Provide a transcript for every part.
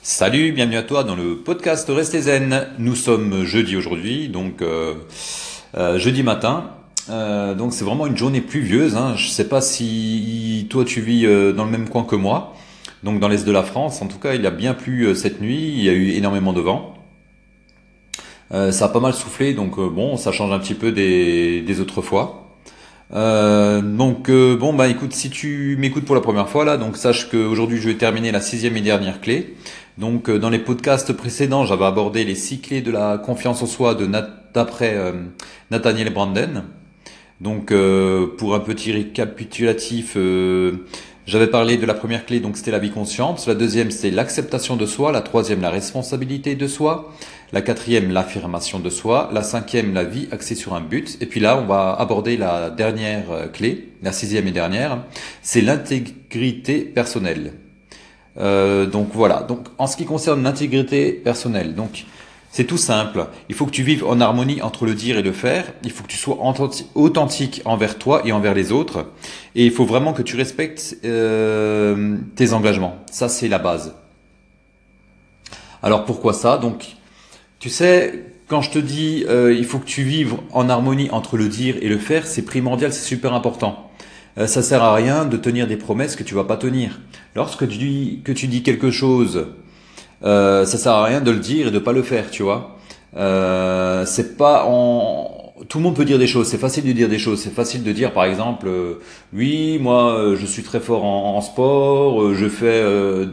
Salut, bienvenue à toi dans le podcast Restez Zen. Nous sommes jeudi aujourd'hui, donc euh, euh, jeudi matin. Euh, donc c'est vraiment une journée pluvieuse. Hein. Je sais pas si toi tu vis dans le même coin que moi, donc dans l'est de la France. En tout cas, il a bien plu cette nuit. Il y a eu énormément de vent. Ça a pas mal soufflé, donc bon, ça change un petit peu des autres fois. Euh, donc euh, bon bah écoute, si tu m'écoutes pour la première fois là, donc sache qu'aujourd'hui je vais terminer la sixième et dernière clé. Donc euh, dans les podcasts précédents, j'avais abordé les six clés de la confiance en soi de Nat- d'après euh, Nathaniel Branden. Donc euh, pour un petit récapitulatif, j'avais parlé de la première clé, donc c'était la vie consciente. La deuxième, c'était l'acceptation de soi. La troisième, la responsabilité de soi. La quatrième, l'affirmation de soi. La cinquième, la vie axée sur un but. Et puis là, on va aborder la dernière euh, clé, la sixième et dernière. C'est l'intégrité personnelle. Euh, donc voilà. Donc en ce qui concerne l'intégrité personnelle, donc c'est tout simple. Il faut que tu vives en harmonie entre le dire et le faire. Il faut que tu sois authenti- authentique envers toi et envers les autres. Et il faut vraiment que tu respectes euh, tes engagements. Ça, c'est la base. Alors pourquoi ça? Donc, tu sais, quand je te dis euh, il faut que tu vives en harmonie entre le dire et le faire, c'est primordial, c'est super important. Euh, ça sert à rien de tenir des promesses que tu vas pas tenir. Lorsque tu dis que tu dis quelque chose, euh, ça sert à rien de le dire et de pas le faire, tu vois. Euh, c'est pas en tout le monde peut dire des choses, c'est facile de dire des choses, c'est facile de dire par exemple euh, oui, moi euh, je suis très fort en, sport, je fais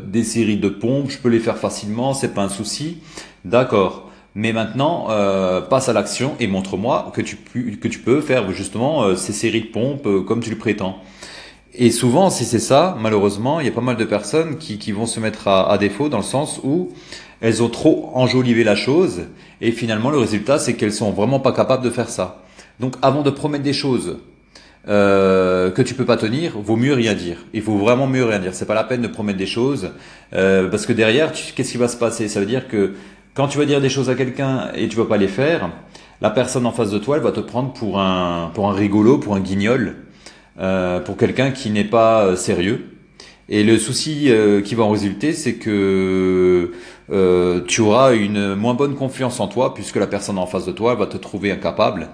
des séries de pompes, je peux les faire facilement, c'est pas un souci. D'accord. Mais maintenant, passe à l'action et montre-moi que tu, que tu peux faire justement ces séries de pompes comme tu le prétends. Et souvent, si c'est ça, malheureusement, il y a pas mal de personnes qui, qui vont se mettre à, à défaut dans le sens où elles ont trop enjolivé la chose et finalement le résultat c'est qu'elles sont vraiment pas capables de faire ça. Donc avant de promettre des choses euh, que tu peux pas tenir, vaut mieux rien dire. Il faut vraiment mieux rien dire. C'est pas la peine de promettre des choses euh, parce que derrière, qu'est-ce qui va se passer? Ça veut dire que quand tu vas dire des choses à quelqu'un et tu vas pas les faire, la personne en face de toi, elle va te prendre pour un pour un rigolo, pour un guignol, euh, pour quelqu'un qui n'est pas euh, sérieux. Et le souci euh, qui va en résulter, c'est que euh, tu auras une moins bonne confiance en toi puisque la personne en face de toi va te trouver incapable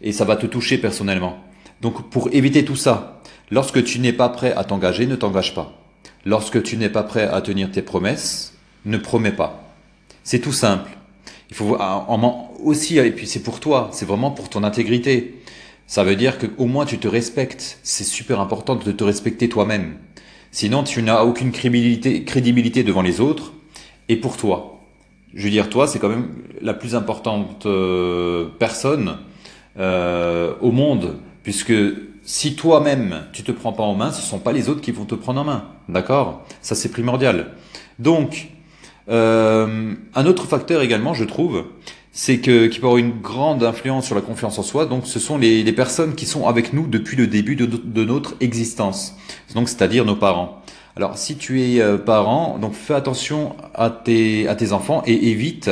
et ça va te toucher personnellement. Donc pour éviter tout ça, lorsque tu n'es pas prêt à t'engager, ne t'engage pas. Lorsque tu n'es pas prêt à tenir tes promesses, ne promets pas. C'est tout simple. Il faut en- aussi, et puis c'est pour toi, c'est vraiment pour ton intégrité. Ça veut dire qu'au moins tu te respectes. C'est super important de te respecter toi-même. Sinon, tu n'as aucune crédibilité, devant les autres et pour toi. Je veux dire, toi, c'est quand même la plus importante euh, personne euh, au monde, puisque si toi-même tu te prends pas en main, ce sont pas les autres qui vont te prendre en main, d'accord? Ça c'est primordial. Donc, euh, un autre facteur également, je trouve, c'est que qui peut avoir une grande influence sur la confiance en soi. Donc, ce sont les, les personnes qui sont avec nous depuis le début de, notre existence. Donc, c'est-à-dire nos parents. Alors, si tu es euh, parent, donc fais attention à tes à tes enfants et évite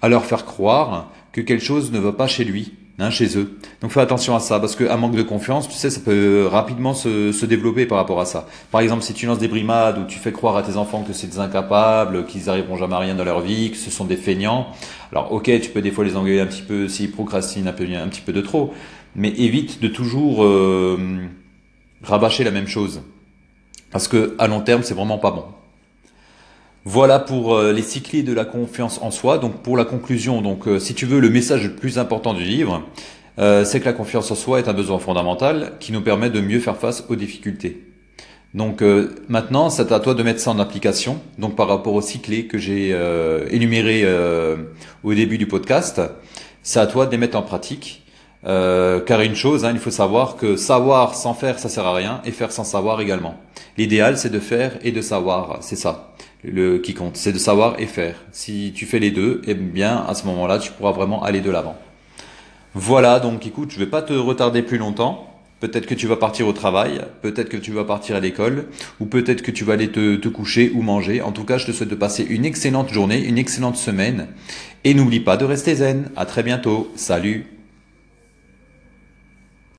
à leur faire croire que quelque chose ne va pas chez lui, hein, chez eux. Donc fais attention à ça, parce qu'un manque de confiance, tu sais, ça peut rapidement se, se développer par rapport à ça. Par exemple, si tu lances des brimades ou tu fais croire à tes enfants que c'est des incapables, qu'ils arriveront jamais à rien dans leur vie, que ce sont des feignants, alors ok, tu peux des fois les engueuler un petit peu s'ils procrastinent un, peu, un petit peu de trop, mais évite de toujours euh, rabâcher la même chose. Parce que à long terme, c'est vraiment pas bon. Voilà pour euh, les six clés de la confiance en soi. Donc pour la conclusion, donc euh, si tu veux le message le plus important du livre, euh, c'est que la confiance en soi est un besoin fondamental qui nous permet de mieux faire face aux difficultés. Donc euh, maintenant, c'est à toi de mettre ça en application. Donc par rapport aux six clés que j'ai euh, énumérées au début du podcast, c'est à toi de les mettre en pratique. Euh, car une chose, hein, il faut savoir que savoir sans faire, ça sert à rien, et faire sans savoir également. L'idéal, c'est de faire et de savoir. C'est ça le qui compte, c'est de savoir et faire. Si tu fais les deux, eh bien à ce moment-là, tu pourras vraiment aller de l'avant. Voilà, donc écoute, je vais pas te retarder plus longtemps. Peut-être que tu vas partir au travail, peut-être que tu vas partir à l'école, ou peut-être que tu vas aller te, te coucher ou manger. En tout cas, je te souhaite de passer une excellente journée, une excellente semaine. Et n'oublie pas de rester zen. À très bientôt. Salut